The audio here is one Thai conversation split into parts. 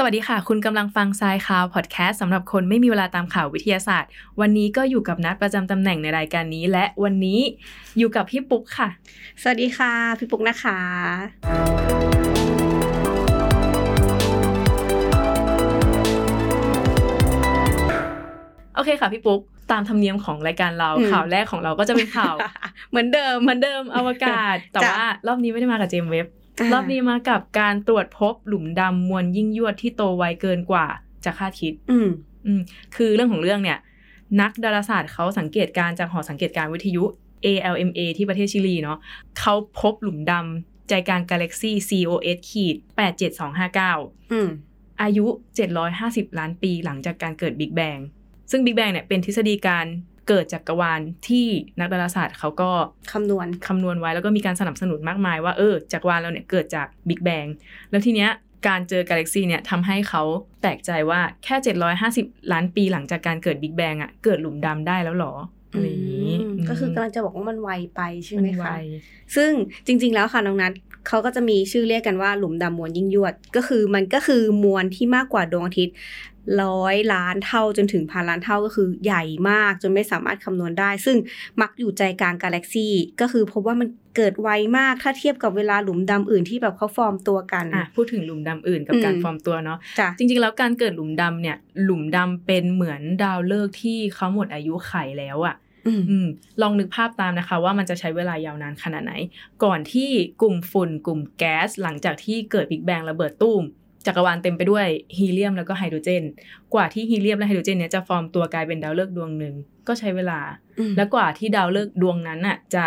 สวัสดีค่ะ คุณกำลังฟังทรายข่าวพอดแคสต์สำหรับคนไม่มีเวลาตามข่าววิทยาศาสตร์ วันนี้ก็อยู่กับนัดประจำตำแหน่งในรายการนี้ และวันนี้อยู่กับพี่ปุ๊กค่ะ สวัสดีค่ะ พี่ปุ๊กนะคะ โอเคค่ะพี่ปุ๊กตามธรรมเนียมของรายการเราอืมข่าวแรกของเราก็จะเป็นข่าว เหมือนเดิมเหมือนเดิมอวกาศ แต่จ้ะว่ารอบนี้ไม่ได้มากับเจมส์เว็บอ่า รอบนี้มากับการตรวจพบหลุมดำมวลยิ่งยวดที่โตไวเกินกว่าจะคาดคิด อืมอืมคือเรื่องของเรื่องเนี่ย นักดาราศาสตร์เขาสังเกตการณ์จากหอสังเกตการณ์วิทยุ ALMA ที่ประเทศชิลีเนาะเขาพบหลุมดำใจกลางกาแล็กซี่ COS ขีด87259อืมอายุ 750 ล้านปีหลังจากการเกิดบิ๊กแบงซึ่งบิ๊กแบงเนี่ยเป็นทฤษฎีการ เกิดจักรวาลที่นักดาราศาสตร์เขาก็คำนวณคำนวณไว้แล้วก็มีการสนับสนุนมากมายว่าเออจักรวาลเราเนี่ยเกิดจากบิ๊กแบงแล้วทีเนี้ยการเจอกาแล็กซีเนี่ยทำให้เขาแปลกใจว่าแค่ 750 ล้านปีหลังจากการเกิดบิ๊กแบงอะเกิดหลุมดำได้แล้วเหรออะไรอย่างนี้อืมก็คือกำลังจะบอกว่ามันไวไปใช่ไหมนวคะซึ่งจริง ๆ แล้วค่ะน้องนัทเขาก็จะมีชื่อเรียกกันว่าหลุมดำมวลยิ่งยวด ก็คือมันก็คือมวลที่มากกว่าดวงอาทิตย์ ร้อยล้านเท่าจนถึงพันล้านเท่าก็คือใหญ่มากจนไม่สามารถคำนวณได้ ซึ่งมักอยู่ใจกลางกาแล็กซี่ก็คือพบว่ามันเกิดไวมากถ้าเทียบกับเวลาหลุมดำอื่นที่แบบเขาฟอร์มตัวกันอะพูดถึงหลุมดำอื่นกับอืมการฟอร์มตัวเนาะจ้ะจริงๆแล้วการเกิดหลุมดำเนี่ย หลุมดำเป็นเหมือนดาวฤกษ์ที่เขาหมดอายุขัยแล้วอะอืมอืมลองนึกภาพตามนะคะ ว่ามันจะใช้เวลายาวนานขนาดไหน ก่อนที่กลุ่มฝุ่นกลุ่มแก๊สหลังจากที่เกิด Big Bang ระเบิดตุ้ม จักรวาลเต็มไปด้วยฮีเลียมแล้วก็ไฮโดรเจน กว่าที่ฮีเลียมและไฮโดรเจนเนี่ยจะฟอร์มตัวกลายเป็นดาวฤกษ์ดวงหนึ่งก็ใช้เวลาอืมแล้วกว่าที่ดาวฤกษ์ดวงนั้นน่ะจะ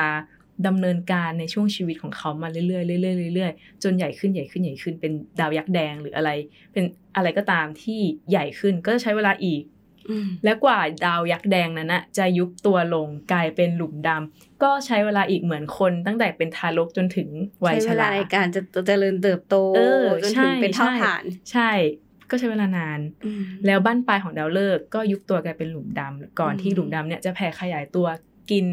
ดำเนินการในช่วงชีวิตของเขามาเรื่อยๆเรื่อยๆเรื่อยๆจนใหญ่ขึ้นใหญ่ขึ้นใหญ่ขึ้นเป็นดาวยักษ์แดงหรืออะไร เป็นอะไรก็ตามที่ใหญ่ขึ้นก็จะใช้เวลาอีกอืม และกว่าดาวยักษ์แดงนั้นน่ะจะยุบตัวลงกลายเป็นหลุมดำก็ใช้เวลาอีกเหมือนคนตั้งแต่เป็นทารกจนถึงวัยใช้ชเวลาราในการจะเจริญเติบโตเออจนใช่ถึงเป็นเท่าใช่ฐาน ใช่ก็ใช้เวลานานอืมแล้วบ้านปลายของดาวฤกษ์ก็ยุบตัวกลายเป็นหลุมดำก่อนอืมที่หลุมดำเนี่ยจะแผ่ขยายตัวกิน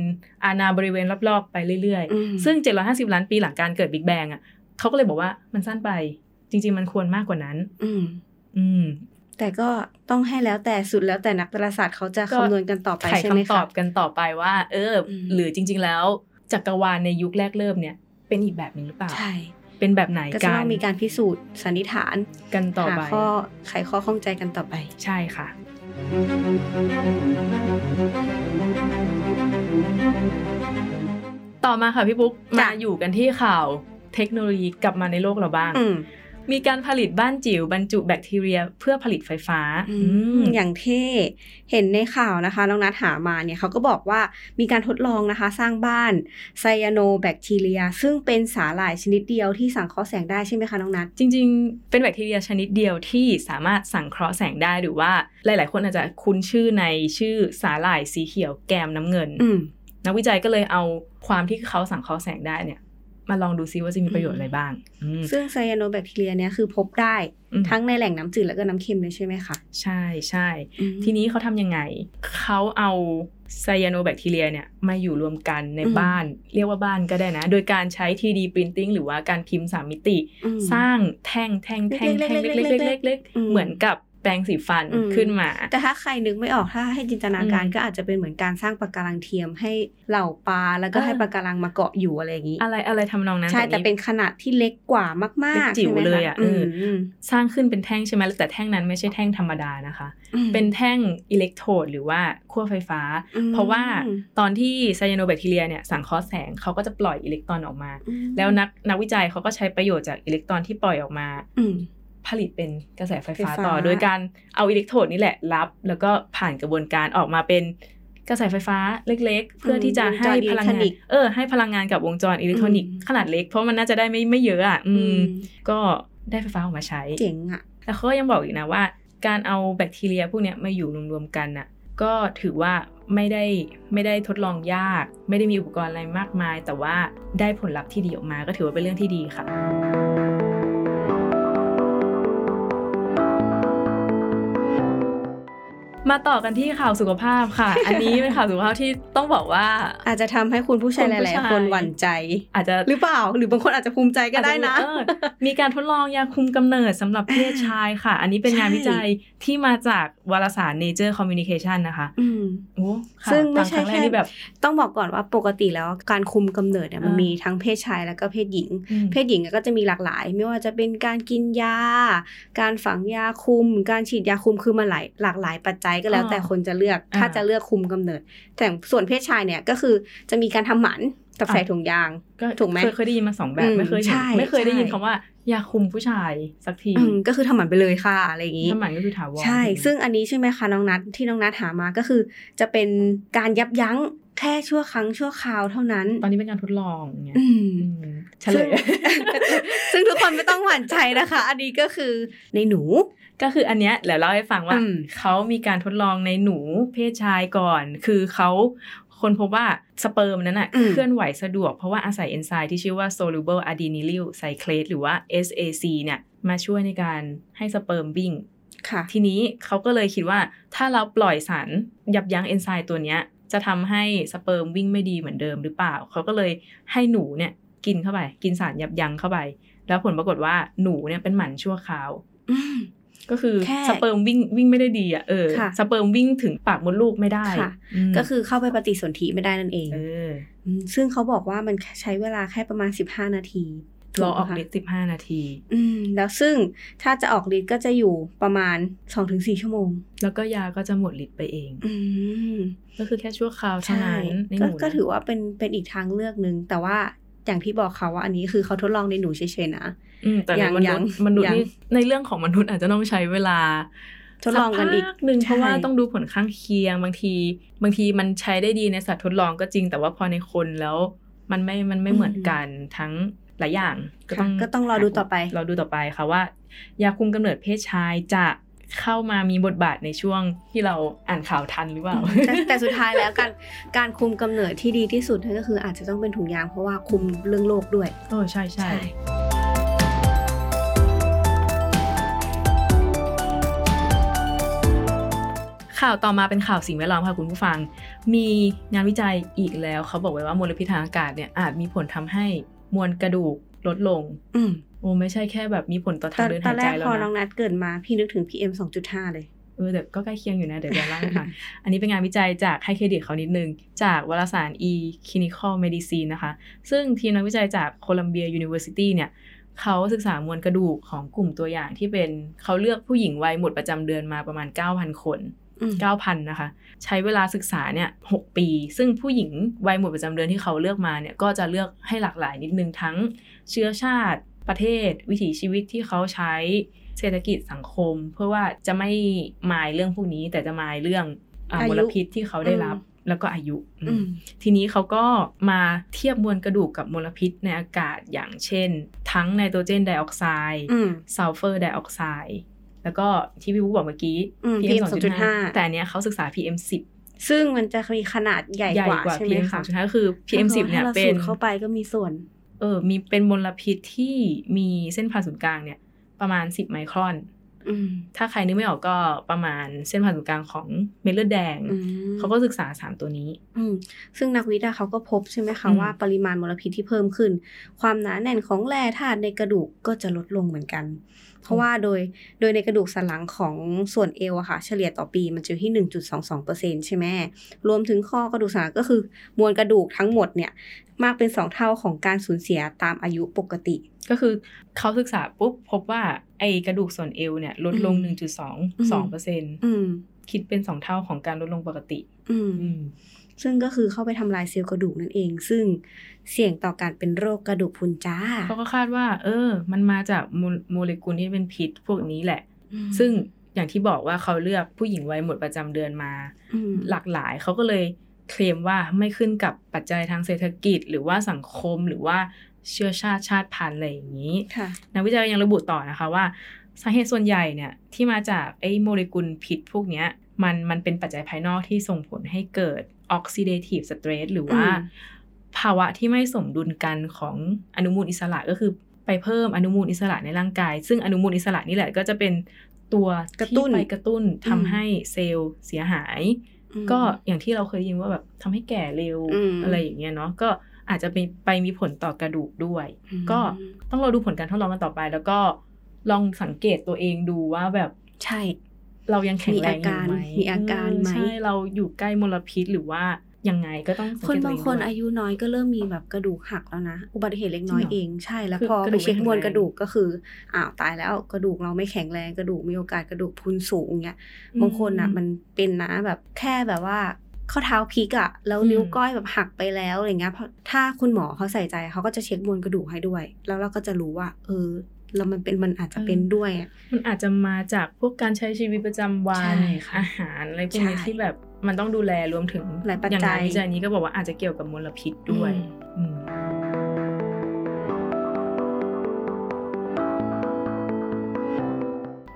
อาณาบริเวณรอบๆ ไปเรื่อยอืมๆซึ่ง 750 ล้านปีหลังการเกิดบิ๊กแบงอะเขาก็เลยบอกว่ามันสั้นไป จริง ๆ มันควรมากกว่านั้น อืมอืม แต่ก็ต้องให้แล้วแต่สุดแล้วแต่นักดาราศาสตร์เขาจะก็คำนวณกันต่อไปไขใช่ไหมคำตคะอบกันต่อไปว่า เอออมหรือจริง ๆ แล้วจักรวาลในยุคแรกเริ่มเนี่ย เป็นอีกแบบหนึ่งหรือเปล่าใช่เป็นแบบไหนก็จะกัต้อนงมีการพิสูจน์สันนิษฐานกันต่อหาไปข้อไขข้อข้องใจกันต่อไป ใช่ค่ะ ต่อมาค่ะพี่ปุ๊กจ้ะมาอยู่กันที่ข่าวเทคโนโลยีกลับมาในโลกเราบ้างอื มมีการผลิตบ้านจิ๋วบรรจุแบคทีเรียเพื่อผลิตไฟฟ้าอือืมมอย่างเท่เห็นในข่าวนะคะ น้องนัทหามาเนี่ยเขาก็บอกว่ามีการทดลองนะคะสร้างบ้านไซยาโนแบคทีเรีย ซึ่งเป็นสาหร่ายชนิดเดียวที่สังเคราะห์แสงได้ใช่ไหมคะน้องนัทจริง ๆ เป็นแบคทีเรียชนิดเดียวที่สามารถสังเคราะห์แสงได้หรือว่าหลาย ๆ คนอาจจะคุ้นชื่อในชื่อสาหร่ายสีเขียวแกมน้ำเงินอืมนักวิจัยก็เลยเอาความที่เขาสังเคราะห์แสงได้เนี่ย มาลองดูซิว่าจะมีประโยชน์อะไรบ้างอืมซึ่งไซยาโนแบคทีเรียเนี่ยคือพบได้อืมทั้งในแหล่งน้ำจืดแล้วก็น้ำเค็มเลยใช่ไหมคะ ใช่ใช่อืมทีนี้เขาทำยังไง เขาเอาไซยาโนแบคทีเรียเนี่ยมาอยู่รวมกันในอืมบ้าน เรียกว่าบ้านก็ได้นะ โดยการใช้ 3D printing หรือว่าการพิมพ์สามมิติอืมสร้างแท่งแท่งแท่งแท่งเล็เล็กกๆๆเล็กๆเล็กอืมๆเหมือนกับแปรงสีฟันอืมขึ้นมา แต่ถ้าใครนึกไม่ออกถ้าให้จินตนาการอืมก็อาจจะเป็นเหมือนการสร้างปะการังเทียมให้เหล่าปลาแล้วก็เออให้ปะการังมาเกาะอยู่อะไรอย่างนี้อะไรอะไรทำนองนั้นใช่แต่นี่เป็นขนาดที่เล็กกว่ามากเล็กจิ๋วๆใช่ไหมเลยคอะเอออืมสร้างขึ้นเป็นแท่งใช่ไหมแต่แท่งนั้นไม่ใช่แท่งธรรมดานะคะอืมเป็นแท่งอิเล็กโทรดหรือว่าขั้วไฟฟ้าอืมเพราะว่าตอนที่ไซยาโนแบคทีเรียเนี่ยสังเคราะห์แสงเขาก็จะปล่อยอิเล็กตรอนออกมาอืมแล้วนักนักวิจัยเขาก็ใช้ประโยชน์จากอิเล็กตรอนที่ปล่อยออกมาอืม ผลิตเป็นกระแสไฟฟ้าไฟฟ้าต่อ โดยการเอาอิเล็กโทรดนี่แหละรับ แล้วก็ผ่านกระบวนการออกมาเป็นกระแสไฟฟ้าเล็ก ๆ เพื่อที่จะให้พลังงานเออให้พลังงานกับวงจรอิเล็กทรอนิกส์ขนาดเล็ก เพราะมันน่าจะได้ไม่ไม่เยอะอะอือืมมก็ได้ไฟฟ้าออกมาใช้เจ๋งอะแล้วเขาก็ยังบอกอีกนะว่า การเอาแบคทีเรียพวกเนี้ยมาอยู่รวมๆกันน่ะก็ถือว่าไม่ได้ไม่ได้ทดลองยาก ไม่ได้มีอุปกรณ์อะไรมากมาย แต่ว่าได้ผลลัพธ์ที่ดีออกมาก็ถือว่าเป็นเรื่องที่ดีค่ะ มมาต่อกันที่ข่าวสุขภาพค่ะ อันนี้เป็นข่าวสุขภาพที่ต้องบอกว่า อาจจะทำให้คุณผู้ชายคุณหผู้ลายชายๆคนหวั่นใจ อาจจะหรือเปล่า หรือบางคนอาจจะภูมิใจก็ได้นะเออมีการทดลองยาคุมกำเนิดสำหรับเพศชายค่ะ อันนี้เป็นงานใช่วิจัยที่มาจาก วารสาร Nature Communication นะคะอืมโอ้ค่ะซึ่งไม่ฟัใช่ครั้งแรกแค่นี่แบบ ต้องบอกก่อนว่าปกติแล้วการคุมกำเนิดเนี่ยมันอ่ามีมีทั้งเพศชายแล้วก็เพศหญิงอืมเพศหญิงก็จะมีหลากหลาย ไม่ว่าจะเป็นการกินยา การฝังยาคุม การฉีดยาคุมคือมันหลายหลากหลายปัจจัยก็แล้วอ่าแต่คนจะเลือกอ่าถ้าจะเลือกคุมกำเนิด แต่ส่วนเพศชายเนี่ยก็คือจะมีการทำหมัน กับอ่าใส่ถุงยางก็ถูกไหมเคยเคยได้ยินมาสองแบอืบมไม่เคยเห็นใช่ไม่เคยได้ยินใช่คำว่า ยาคุมผู้ชายสักทีอืมก็คือทำหมันไปเลยค่ะอะไรอย่างนี้ถ้าหมันก็คือถาวรใช่ถูกไหมซึ่งอันนี้ใช่ไหมคะน้องนัทที่น้องนัทหามาก็คือ จะเป็นการยับยั้งแค่ชั่วครั้งชั่วคราวเท่านั้น ตอนนี้เป็นการทดลองไงอืมอืมเฉลยซึ่งทุกคนไม่ต้องหวั่นใจนะคะ อันนี้ก็คือในหนูก็คืออันเนี้ยเดี๋ยวเล่าให้ฟังว่าอืมเขามีการทดลองในหนูเพศชายก่อน คือเขา คนพบว่าสเปิร์มนั้นอะเคลื่อนไหวสะดวกเพราะว่าอาศัยเอนไซม์ที่ชื่อว่า soluble adenylyl cyclase หรือว่า SAC เนี่ยมาช่วยในการให้สเปิร์มวิ่งค่ะทีนี้เขาก็เลยคิดว่าถ้าเราปล่อยสารยับยั้งเอนไซม์ตัวเนี้ยจะทำให้สเปิร์มวิ่งไม่ดีเหมือนเดิมหรือเปล่า เขาก็เลยให้หนูเนี่ยกินเข้าไป กินสารยับยั้งเข้าไป แล้วผลปรากฏว่าหนูเนี่ยเป็นหมันชั่วคราวอืม ก็คือแค่สเปิร์มวิ่งวิ่งไม่ได้ดีอะเออค่ะสเปิร์มวิ่งถึงปากมดลูกไม่ได้ค่ะมก็คือเข้าไปปฏิสนธิไม่ได้นั่นเองเออมซึ่งเขาบอกว่ามันใช้เวลาแค่ประมาณ 15 นาทีรอออกถูไหมฤทคะธิ์สิบห้านาที อืม แล้วซึ่งถ้าจะออกฤทธิ์ก็จะอยู่ประมาณ2-4ชั่วโมง แล้วก็ยาก็จะหมดฤทธิ์ไปเอง อืม ก็คือแค่ชั่วคราวเท่าใช่นั้นในหก็นูก็นะถือว่าเป็นเป็นอีกทางเลือกหนึ่งแต่ว่า อย่างที่บอกค่ะว่าอันนี้คือเขาทดลองในหนูเฉยๆนะอืมแต่ในยังมนุยัษงย์มนุษย์ยังนี่ในเรื่องของมนุษย์อาจจะต้องใช้เวลาทดลองกันอีกสัพัหนึ่งใช่เพราะว่าต้องดูผลข้างเคียงบางที บางทีมันใช้ได้ดีในสัตว์ทดลองก็จริง แต่ว่าพอในคนแล้วมันไม่มันไม่เหมือนกันทั้งหลายอย่างก็ต้องค่ะก็ต้องรอดูต่อไปรอดูต่อไปค่ะว่า ยาคุมกำเนิดเพศชายจะ เข้ามามีบทบาทในช่วงที่เราอ่านข่าวทันหรือเปล่าแต่แต่สุดท้ายแล้วการการคุมกำเนิดที่ดีที่สุดก็คืออาจจะต้องเป็นถุงยางเพราะว่าคุมเรื่องโรคด้วยโอ้ใช่ใช่ข่าวต่อมาเป็นข่าวสิ่งแวดล้อมค่ะคุณผู้ฟัง มีงานวิจัยอีกแล้วเขาบอกไว้ว่า มลพิษทางอากาศเนี่ยอาจมีผลทำให้มวลกระดูก ลดลง อืมโอ้ไม่ใช่แค่แบบมีผลต่อตทาองนเดินตอหานยแรใจกแล้พวอน้องนะนัดเกิดมาพี่นึกถึง PM 2.5เลยเออแต่ก็ใกล้เคียงอยู่นะ เดี๋ยวจะเล่าให้ฟังอันนี้เป็นงานวิจัยจากให้เครดิตเขานิดนึง จากวารสาร e clinical medicine นะคะ ซึ่งทีมนักวิจัยจากโคลัมเบีย University เนี่ยเขาศึกษามวลกระดูกของกลุ่มตัวอย่างที่เป็นเขาเลือกผู้หญิงวัยหมดประจำเดือนมาประมาณ 9,000 คนอืม 9,000นะคะ ใช้เวลาศึกษาเนี่ย6ปี ซึ่งผู้หญิงวัยหมดประจำเดือนที่เขาเลือกมาเนี่ยก็จะเลือกให้หลากหลายนิดนึงทั้งเชื้อชาติประเทศ วิถีชีวิตที่เขาใช้เศรษฐกิจสังคม เพื่อว่าจะไม่มายเรื่องพวกนี้ แต่จะมายเรื่องอ่าอายุมลพิษที่เขาได้รับอืมแล้วก็อายุอืมอืมทีนี้เขาก็มาเทียบมวลกระดูกกับมลพิษในอากาศอย่างเช่น ทั้งไนโตรเจนไดออกไซด์อืมซัลเฟอร์ไดออกไซด์ แล้วก็ที่พี่บุ๊กบอกเมื่อกี้อืม PM 2.5แต่อันเนี้ยเขาศึกษา PM 10ซึ่งมันจะมีขนาดใหญ่ใหญ่กว่ากว่าใช่ไหม PM คะ2.5ก็คือ PM 10เนี่ยถ้าราเป็สูนดเข้าไปก็มีส่วน เออ มีเป็นมลพิษที่มีเส้นผ่าศูนย์กลางเนี่ย ประมาณ10ไมครอนอืม ถ้าใครนึกไม่ออกก็ประมาณเส้นผ่าศูนย์กลางของเม็ดเลือดแดงอืมเขาก็ศึกษาสามตัวนี้อืมซึ่งนักวิทยาเขาก็พบใช่ไหมคะอืมว่าปริมาณมลพิษที่เพิ่มขึ้น ความหนาแน่นของแร่ธาตุในกระดูกก็จะลดลงเหมือนกัน เพราะว่าโดยโดยในกระดูกสันหลังของส่วนเอวอะค่ะ เฉลี่ยต่อปีมันจะอยู่ที่ 1.22%ใช่ไหมรวมถึงข้อกระดูกสันหลังก็คือมวลกระดูกทั้งหมดเนี่ยมากเป็น 2 เท่าของการสูญเสียตามอายุปกติ ก็คือเขาศึกษาปุ๊บพบว่าไอกระดูกส่วนเอวเนี่ยลดลงอืม1.22เปอร์เซ็นต์อืมคิดเป็นสองเท่าของการลดลงปกติ อืมอืมซึ่งก็คือเข้าไปทำลายเซลล์กระดูกนั่นเอง ซึ่งเสี่ยงต่อการเป็นโรคกระดูกพรุนจ้าเขาก็คาดว่า เออ มันมาจากโมโมเลกุลที่เป็นพิษพวกนี้แหละอืมซึ่งอย่างที่บอกว่าเขาเลือกผู้หญิงวัยหมดประจำเดือนมาอืมหลากหลายเขาก็เลยเคลมว่าไม่ขึ้นกับปัจจัยทางเศรษฐกิจ หรือว่าสังคมหรือว่า เชื้อชาติชาติพันธุ์อะไรอย่างนี้ค่ะนักวิจัยยังระบุต่อนะคะว่าสาเหตุส่วนใหญ่เนี่ยที่มาจากไอ้โมเลกุลพิษพวกเนี้ยมันมันเป็นปัจจัยภายนอกที่ส่งผลให้เกิด oxidative stress หรือว่าอืมภาวะที่ไม่สมดุลกันของอนุมูลอิสระก็คือไปเพิ่มอนุมูลอิสระในร่างกาย ซึ่งอนุมูลอิสระนี่แหละก็จะเป็นตัวกระตุ้นที่ไปกระตุ้นอืมทำให้เซลล์เสียหาย ก็อย่างที่เราเคยยินว่าแบบทำให้แก่เร็วอืมอะไรอย่างเงี้ยเนาะก็ อาจจะไปไปมีผลต่อกระดูกด้วยอืมก็ต้องเราดูผลการทดลองกันต่อไป แล้วก็ลองสังเกตตัวเองดูว่าแบบใช่ เรายังแข็งแรงอยู่ไหมมีอาการไหมเออใช่เราอยู่ใกล้มลพิษหรือว่ายังไงก็ต้องสังคนเกตตัวบางเองคนด้วยอายุน้อยก็เริ่มมีแบบกระดูกหักแล้วนะ อุบัติเหตุเล็กน้อยจริงเหรอเองใช่แล้วคือพอกระไปดูกเช็คไม่แข็งมวลแรงกระดูกก็คืออ้าวตายแล้วกระดูกเราไม่แข็งแรงกระดูกมีโอกาสกระดูกพรุนสูงเงี้ยบางคนอะมันเป็นนะแบบแค่แบบว่า ข้อเท้าพลิกอะแล้วอืมนิ้วก้อยแบบหักไปแล้วอะไรเงี้ยเพราะถ้าคุณหมอเขาใส่ใจเขาก็จะเช็คมวลกระดูกให้ด้วย แล้วเราก็จะรู้ว่า เออแล้วมันเป็นมันอาจจะเป็นด้วยอะมันอาจจะมาจากพวกการใช้ชีวิตประจำวันใช่ค่ะอาหารอะไรพวกนี้ใช่ที่แบบมันต้องดูแลรวมถึงหลายปัจอย่างจังายนวิจัยนี้ก็บอกว่าอาจจะเกี่ยวกับมลพิษด้วย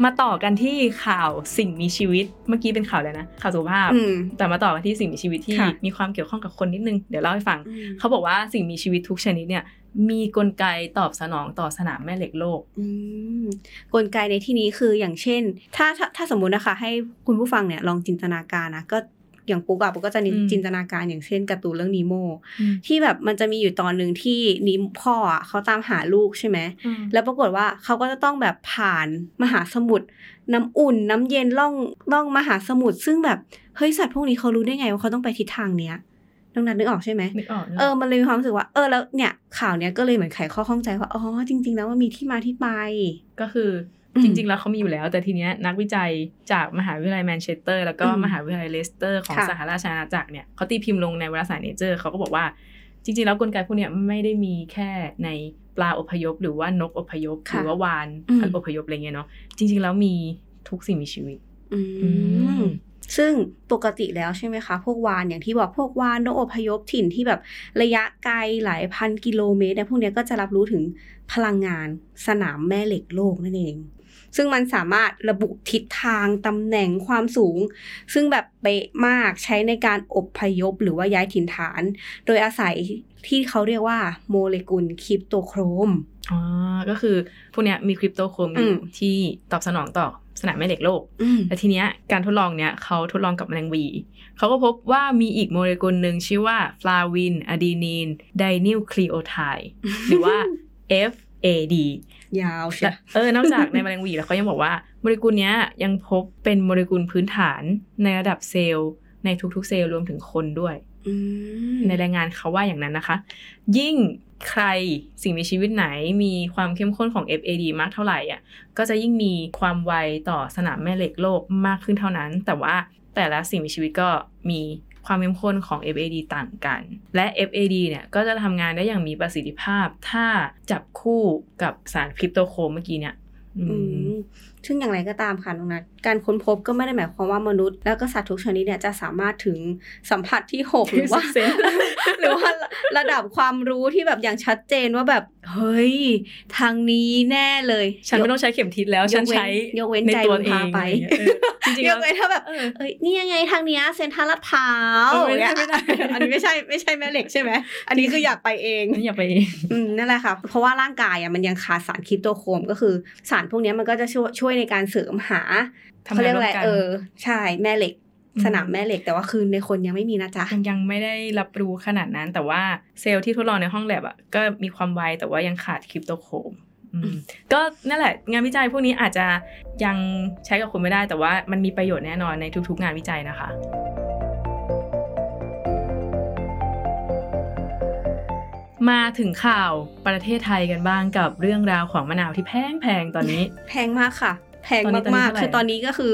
มาต่อกันที่ข่าวสิ่งมีชีวิต เมื่อกี้เป็นข่าวเลยนะ ข่าวสุขภาพอืมแต่มาต่อกันที่สิ่งมีชีวิตที่ค่ะมีความเกี่ยวข้องกับคนนิดนึง เดี๋ยวเล่าให้ฟังอืมเขาบอกว่าสิ่งมีชีวิตทุกชนิดเนี่ย มีกลไกตอบสนองต่อสนามแม่เหล็กโลกอืมกลไกในที่นี้คืออย่างเช่นถ้าถ้าถ้าสมมุตินะคะ ให้คุณผู้ฟังเนี่ยลองจินตนาการนะก็ อย่างปุ๊กอะปุ๊กก็จะนิอืมจินตนาการอย่างเช่นการ์ตูนเรื่องนีโมที่แบบมันจะมีอยู่ตอนหนึ่งที่นิมพ่ออะเขาตามหาลูกใช่ไหมแล้วปรากฏว่าเขาก็จะต้องแบบผ่านมหาสมุทรน้ำอุ่นน้ำเย็นล่องล่องมหาสมุทรซึ่งแบบเฮ้ยสัตว์พวกนี้เขารู้ได้ไงว่าเขาต้องไปทิศทางเนี้ยน้องนัทนึกออกใช่ไหมนึกออกนึกเออออกมันเลยมีความรู้สึกว่า เออ แล้วเนี่ยข่าวเนี้ยก็เลยเหมือนไขข้อข้องใจว่า อ๋อ จริง ๆ แล้วมันมีที่มาที่ไป ก็คืออม จริง ๆ แล้วเขามีอยู่แล้ว แต่ทีเนี้ยนักวิจัยจากมหาวิทยาลัยแมนเชสเตอร์ แล้วก็อืมมหาวิทยาลัยเลสเตอร์ของค่ะสหราชอาณาจักรเนี่ยเขาตีพิมพ์ลงในวารสาร Nature เขาก็บอกว่าจริง ๆ แล้วกลไกพวกเนี้ยไม่ได้มีแค่ในปลาอพยพ หรือว่านกอพยพหค่ะรือว่าวานอืมพันธุ์อพยพอะไรเงี้ยเนาะจริง ๆ แล้วมีทุกสิ่งมีชีวิตอือืมมซึ่งปกติแล้วใช่ไหมคะ พวกวานอย่างที่บอกพวกวานนกอพยพถิ่นที่แบบระยะไกลหลายพันกิโลเมตรเนี่ยพวกเนี้ยก็จะรับรู้ถึงพลังงานสนามแม่เหล็กโลกนั่นเอง ซึ่งมันสามารถระบุทิศทางตำแหน่งความสูง ซึ่งแบบเป๊ะมากใช้ในการอพยพหรือว่าย้ายถิ่นฐาน โดยอาศัยที่เขาเรียกว่าโมเลกุล cryptochrome อ๋อก็คือพวกเนี้ยมี cryptochrome อยู่มที่ตอบสนองต่อสนามแม่เหล็กโลกอืมแต่ทีเนี้ยการทดลองเนี้ยเขาทดลองกับแมลงหวี เขาก็พบว่ามีอีกโมเลกุลหนึ่งชื่อว่า flavin adenine dinucleotide หรือว่า FAD ยาวใช่และเออนอกจากในแมลงหวีแล้วเขายังบอกว่าโมเลกุลเนี้ยยังพบเป็นโมเลกุลพื้นฐานในระดับเซลล์ ในทุกๆ เซลล์รวมถึงคนด้วยอืมในรายงานเขาว่าอย่างนั้นนะคะ ยิ่งใครสิ่งมีชีวิตไหนมีความเข้มข้นของ FAD มากเท่าไหร่อะก็จะยิ่งมีความไวต่อสนามแม่เหล็กโลกมากขึ้นเท่านั้น แต่ว่าแต่ละสิ่งมีชีวิตก็มี ความเข้มข้นของ FAD ต่างกัน และ FAD เนี่ยก็จะทำงานได้อย่างมีประสิทธิภาพ ถ้าจับคู่กับสารคริปโตโคมเมื่อกี้เนี่ยอืม ซึ่งอย่างไรก็ตามค่ะน้องนัทการค้นพบก็ไม่ได้หมายความว่ามนุษย์ แล้วก็สัตว์ทุกชนิดเนี่ยจะสามารถถึงสัมผัสที่หกหรือว่าเซนหรือว่าระดับความรู้ที่แบบอย่างชัดเจนว่าแบบเฮ้ย ทางนี้แน่เลย ฉันไม่ต้องใช้เข็มทิศแล้วยกฉันเว้นใช้ยกเว้นในใจตัวมึงเอพางไปอะไรอย่างเงี้ยเออจริงๆยแล้กวเว้นถ้าแบบเออเอ้ยนี่ยังไงทางเนี้ยเซ็นทรัลลาดพร้าวเออไม่ได้เนี่ยไม่ได้อันนี้ไม่ใช่ไม่ใช่แม่เหล็กใช่ไหมอันนี้คืออยากไปเองอย่าไปอืมนั่นแหละค่ะเพราะว่าร่างกายอะมันยังขาดสารคริปโตโครมก็คือสารพวกเนี้ยมันก็จะช่วยช่วยในการเสริมหาทำเขางานเรียกร่วอะไรมกันเออ ใช่แม่เหล็กอืมสนามแม่เหล็กแต่ว่าคือในคนยังไม่มีนะจ๊ะยังยังไม่ได้รับรู้ขนาดนั้น แต่ว่าเซลล์ที่ทดลองในห้องแลบอะก็มีความไวแต่ว่ายังขาดคริปโตโครมอืมอืมก็นั่นแหละ งานวิจัยพวกนี้อาจจะยังใช้กับคนไม่ได้ แต่ว่ามันมีประโยชน์แน่นอนในทุกๆ งานวิจัยนะคะ มาถึงข่าวประเทศไทยกันบ้างกับเรื่องราวของมะนาวที่แพงแพงๆตอนนี้ แพงมากค่ะ แพงตอนนี้ตอนนี้มากเท่าไหร่ๆคือตอนนี้ก็คือ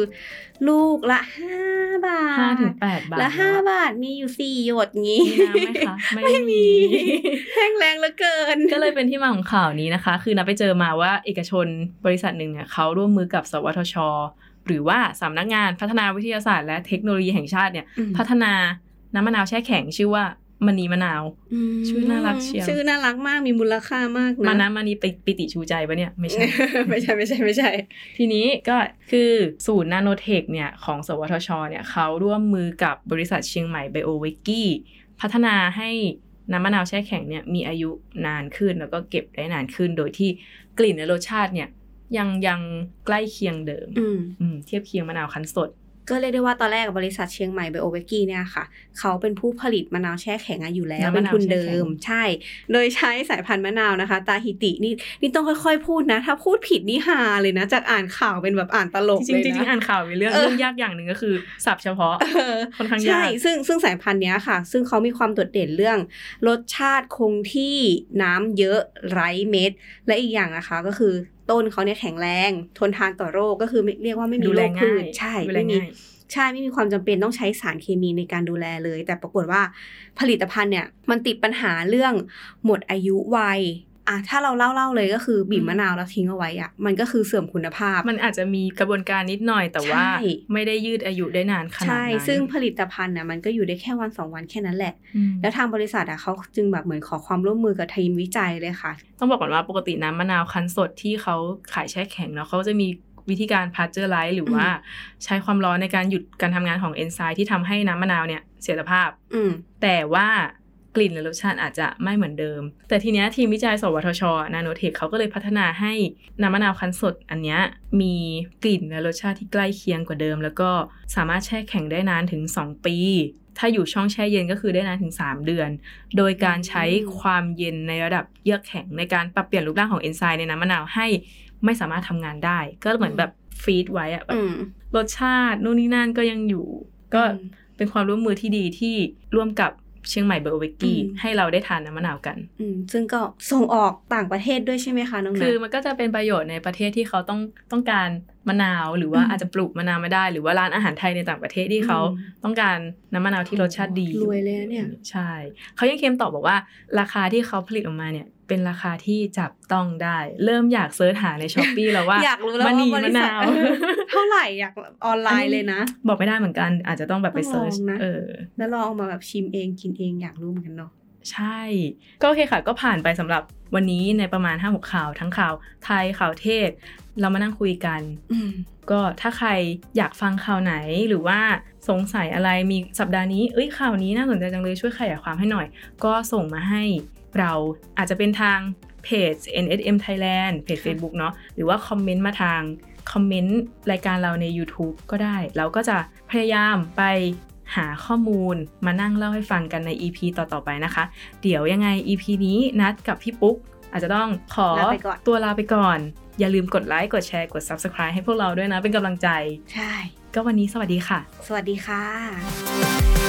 ลูกละห้าบาทห้าถึงแปดบาทและห้าบาทมีอยู่สี่หยดงี้มีน้ำไหมคะไม่มีแพงแรงเหลือเกิน ก็เลยเป็นที่มาของข่าวนี้นะคะ คือนับไปเจอมาว่าเอกชนบริษัทหนึ่งเนี่ยเขาร่วมมือกับ สวทช หรือว่าสำนักงานพัฒนาวิทยาศาสตร์ และเทคโนโลยีแห่งชาติเนี่ยอืมพัฒนาน้ำมะนาวแช่แข็งชื่อว่า มณีมะนาวมชื่อน่ารักเชียวชื่อน่ารักมากมีมูลค่ามากนะมานะมานีไปปิติชูใจปะเนี่ยไม่ใช่ไม่ใช่ไม่ใช่ไม่ใช่ ทีนี้ก็คือศูนย์นาโนเทคเนี่ยของสวทชเนี่ยเขาร่วมมือกับบริษัทเชียงใหม่ไบโอเวกกี้พัฒนาให้น้ำมะนาวแช่แข็งเนี่ยมีอายุนานขึ้นแล้วก็เก็บได้นานขึ้นโดยที่กลิ่นและรสชาติเนี่ยยังยังใกล้เคียงเดิมอืมอืมเทียบเคียงมะนาวคั้นสด ก็เรียกได้ว่าตอนแรกบริษัทเชียงใหม่ไบโอเวกี้เนี่ยค่ะ เขาเป็นผู้ผลิตมะนาวแช่แข็งอะอยู่แล้วน้ำเป็มะนนาวทุนแช่เดิแข็งมใช่ โดยใช้สายพันธุ์มะนาวนะคะ ตาฮิตินี่นี่ต้องค่อยๆ พูดนะ ถ้าพูดผิดนี่ฮาเลยนะ จากอ่านข่าวเป็นแบบอ่านตลกจเลริงยๆจริงๆนะอ่านข่าวมีเรื่องเออเรื่องยากอย่างหนึ่งก็คือศัพท์เฉพาะเออค่อนข้างยากใช่ซึ่งซึ่งสายพันธุ์เนี้ยค่ะ ซึ่งเขามีความโดดเด่นเรื่อง รสชาติคงที่น้ำเยอะไร้เม็ดและอีกอย่างนะคะก็คือ ต้นเขาเนี่ยแข็งแรง ทนทานต่อโรคก็คือไม่เรียกว่าไม่มีดูโรแลคพืง่ายชใช่ดูแลไม่มีง่ายใช่ไม่มีความจำเป็นต้องใช้สารเคมีในการดูแลเลย แต่ปรากฏว่าผลิตภัณฑ์เนี่ยมันติดปัญหาเรื่องหมดอายุวัย อะถ้าเราเล่าเล่าๆเลยก็คือบีบมะนาวแล้วทิ้งเอาไว้อะมันก็คือเสื่อมคุณภาพ มันอาจจะมีกระบวนการนิดหน่อยแต่ว่าใช่ไม่ได้ยืดอายุได้นานขนาดใช่นั้นซึ่งผลิตภัณฑ์น่ะมันก็อยู่ได้แค่วันสองวันแค่นั้นแหละอืมแล้วทางบริษัทอะเขาจึงแบบเหมือนขอความร่วมมือกับทีมวิจัยเลยค่ะ ต้องบอกก่อนว่าปกติน้ำมะนาวคั้นสดที่เขาขายแช่แข็งเนาะเขาจะมีวิธีการพาสเจอร์ไลท์หรือว่าใช้ความร้อนในการหยุดการทำงานของเอนไซม์ที่ทำให้น้ำมะนาวเนี่ยเสียสภาพ อืมแต่ว่า กลิ่นและรสชาติอาจจะไม่เหมือนเดิม แต่ทีเนี้ยทีมวิจัย สวทช นาโนเทคเขาก็เลยพัฒนาให้น้ำมะนาวคั้นสดอันเนี้ยมีกลิ่นและรสชาติที่ใกล้เคียงกว่าเดิม แล้วก็สามารถแช่แข็งได้นานถึง 2 ปี ถ้าอยู่ช่องแช่เย็นก็คือได้นานถึง 3 เดือน โดยการใช้ความเย็นในระดับเยือกแข็งในการปรับเปลี่ยนรูปร่างของเอนไซม์ในน้ำมะนาวให้ไม่สามารถทำงานได้ ก็เหมือนแบบฟีดไว้อะแบบรสชาตินู่นนี่นั่นก็ยังอยู่ ก็เป็นความร่วมมือที่ดีที่ร่วมกับ เชียงใหม่เบอร์เวกกี้อืมให้เราได้ทานน้ำมะนาวกันอืมซึ่งก็ส่งออกต่างประเทศด้วยใช่ไหมคะน้องนัทคือมันก็จะเป็นประโยชน์ในประเทศที่เขาต้องต้องการ มะนาวหรือว่าอืมอาจจะปลูกมะนาวไม่ได้ หรือว่าร้านอาหารไทยในต่างประเทศที่เขาอืมต้องการน้ำมะนาวที่รสชาติดีรวยเลยนะเนี่ยใช่เขายังเคลมต่อบอกว่า ราคาที่เขาผลิตออกมาเนี่ยเป็นราคาที่จับต้องได้ เริ่มอยาก search หาใน Shopee แล้วว่าอยากรู้แล้วมะว่ามะนาวบริษัทนี้เท่าไหร่อยากออนไลน์เลยนะ บอกไม่ได้เหมือนกัน อาจจะต้องแบบไปต้องลองเซิร์ชนะเออ แล้วลองเอามาแบบชิมเองกินเองอยากรู้เหมือนกันเนาะ ใช่ ก็โอเคค่ะ ก็ผ่านไปสำหรับวันนี้ในประมาณห้าหกข่าวทั้งข่าวไทยข่าวเทศ เรามานั่งคุยกันอืมก็ถ้าใครอยากฟังข่าวไหนหรือว่าสงสัยอะไรมีสัปดาห์นี้เอ้ยข่าวนี้น่าสนใจจังเลยช่วยขยายความให้หน่อย ก็ส่งมาให้เราอาจจะเป็นทางเพจ NSM Thailand เพจ Facebook เนาะหรือว่าคอมเมนต์มาทางคอมเมนต์รายการเราใน YouTube ก็ได้ เราก็จะพยายามไป หาข้อมูลมานั่งเล่าให้ฟังกันใน EP ต่อๆไปนะคะ เดี๋ยวยังไง EP นี้นัดกับพี่ปุ๊ก อาจจะต้องขอลาไปก่อนตัวลาไปก่อน อย่าลืมกดไลค์กดแชร์กด Subscribe ให้พวกเราด้วยนะ เป็นกำลังใจ ใช่ ก็วันนี้สวัสดีค่ะ สวัสดีค่ะ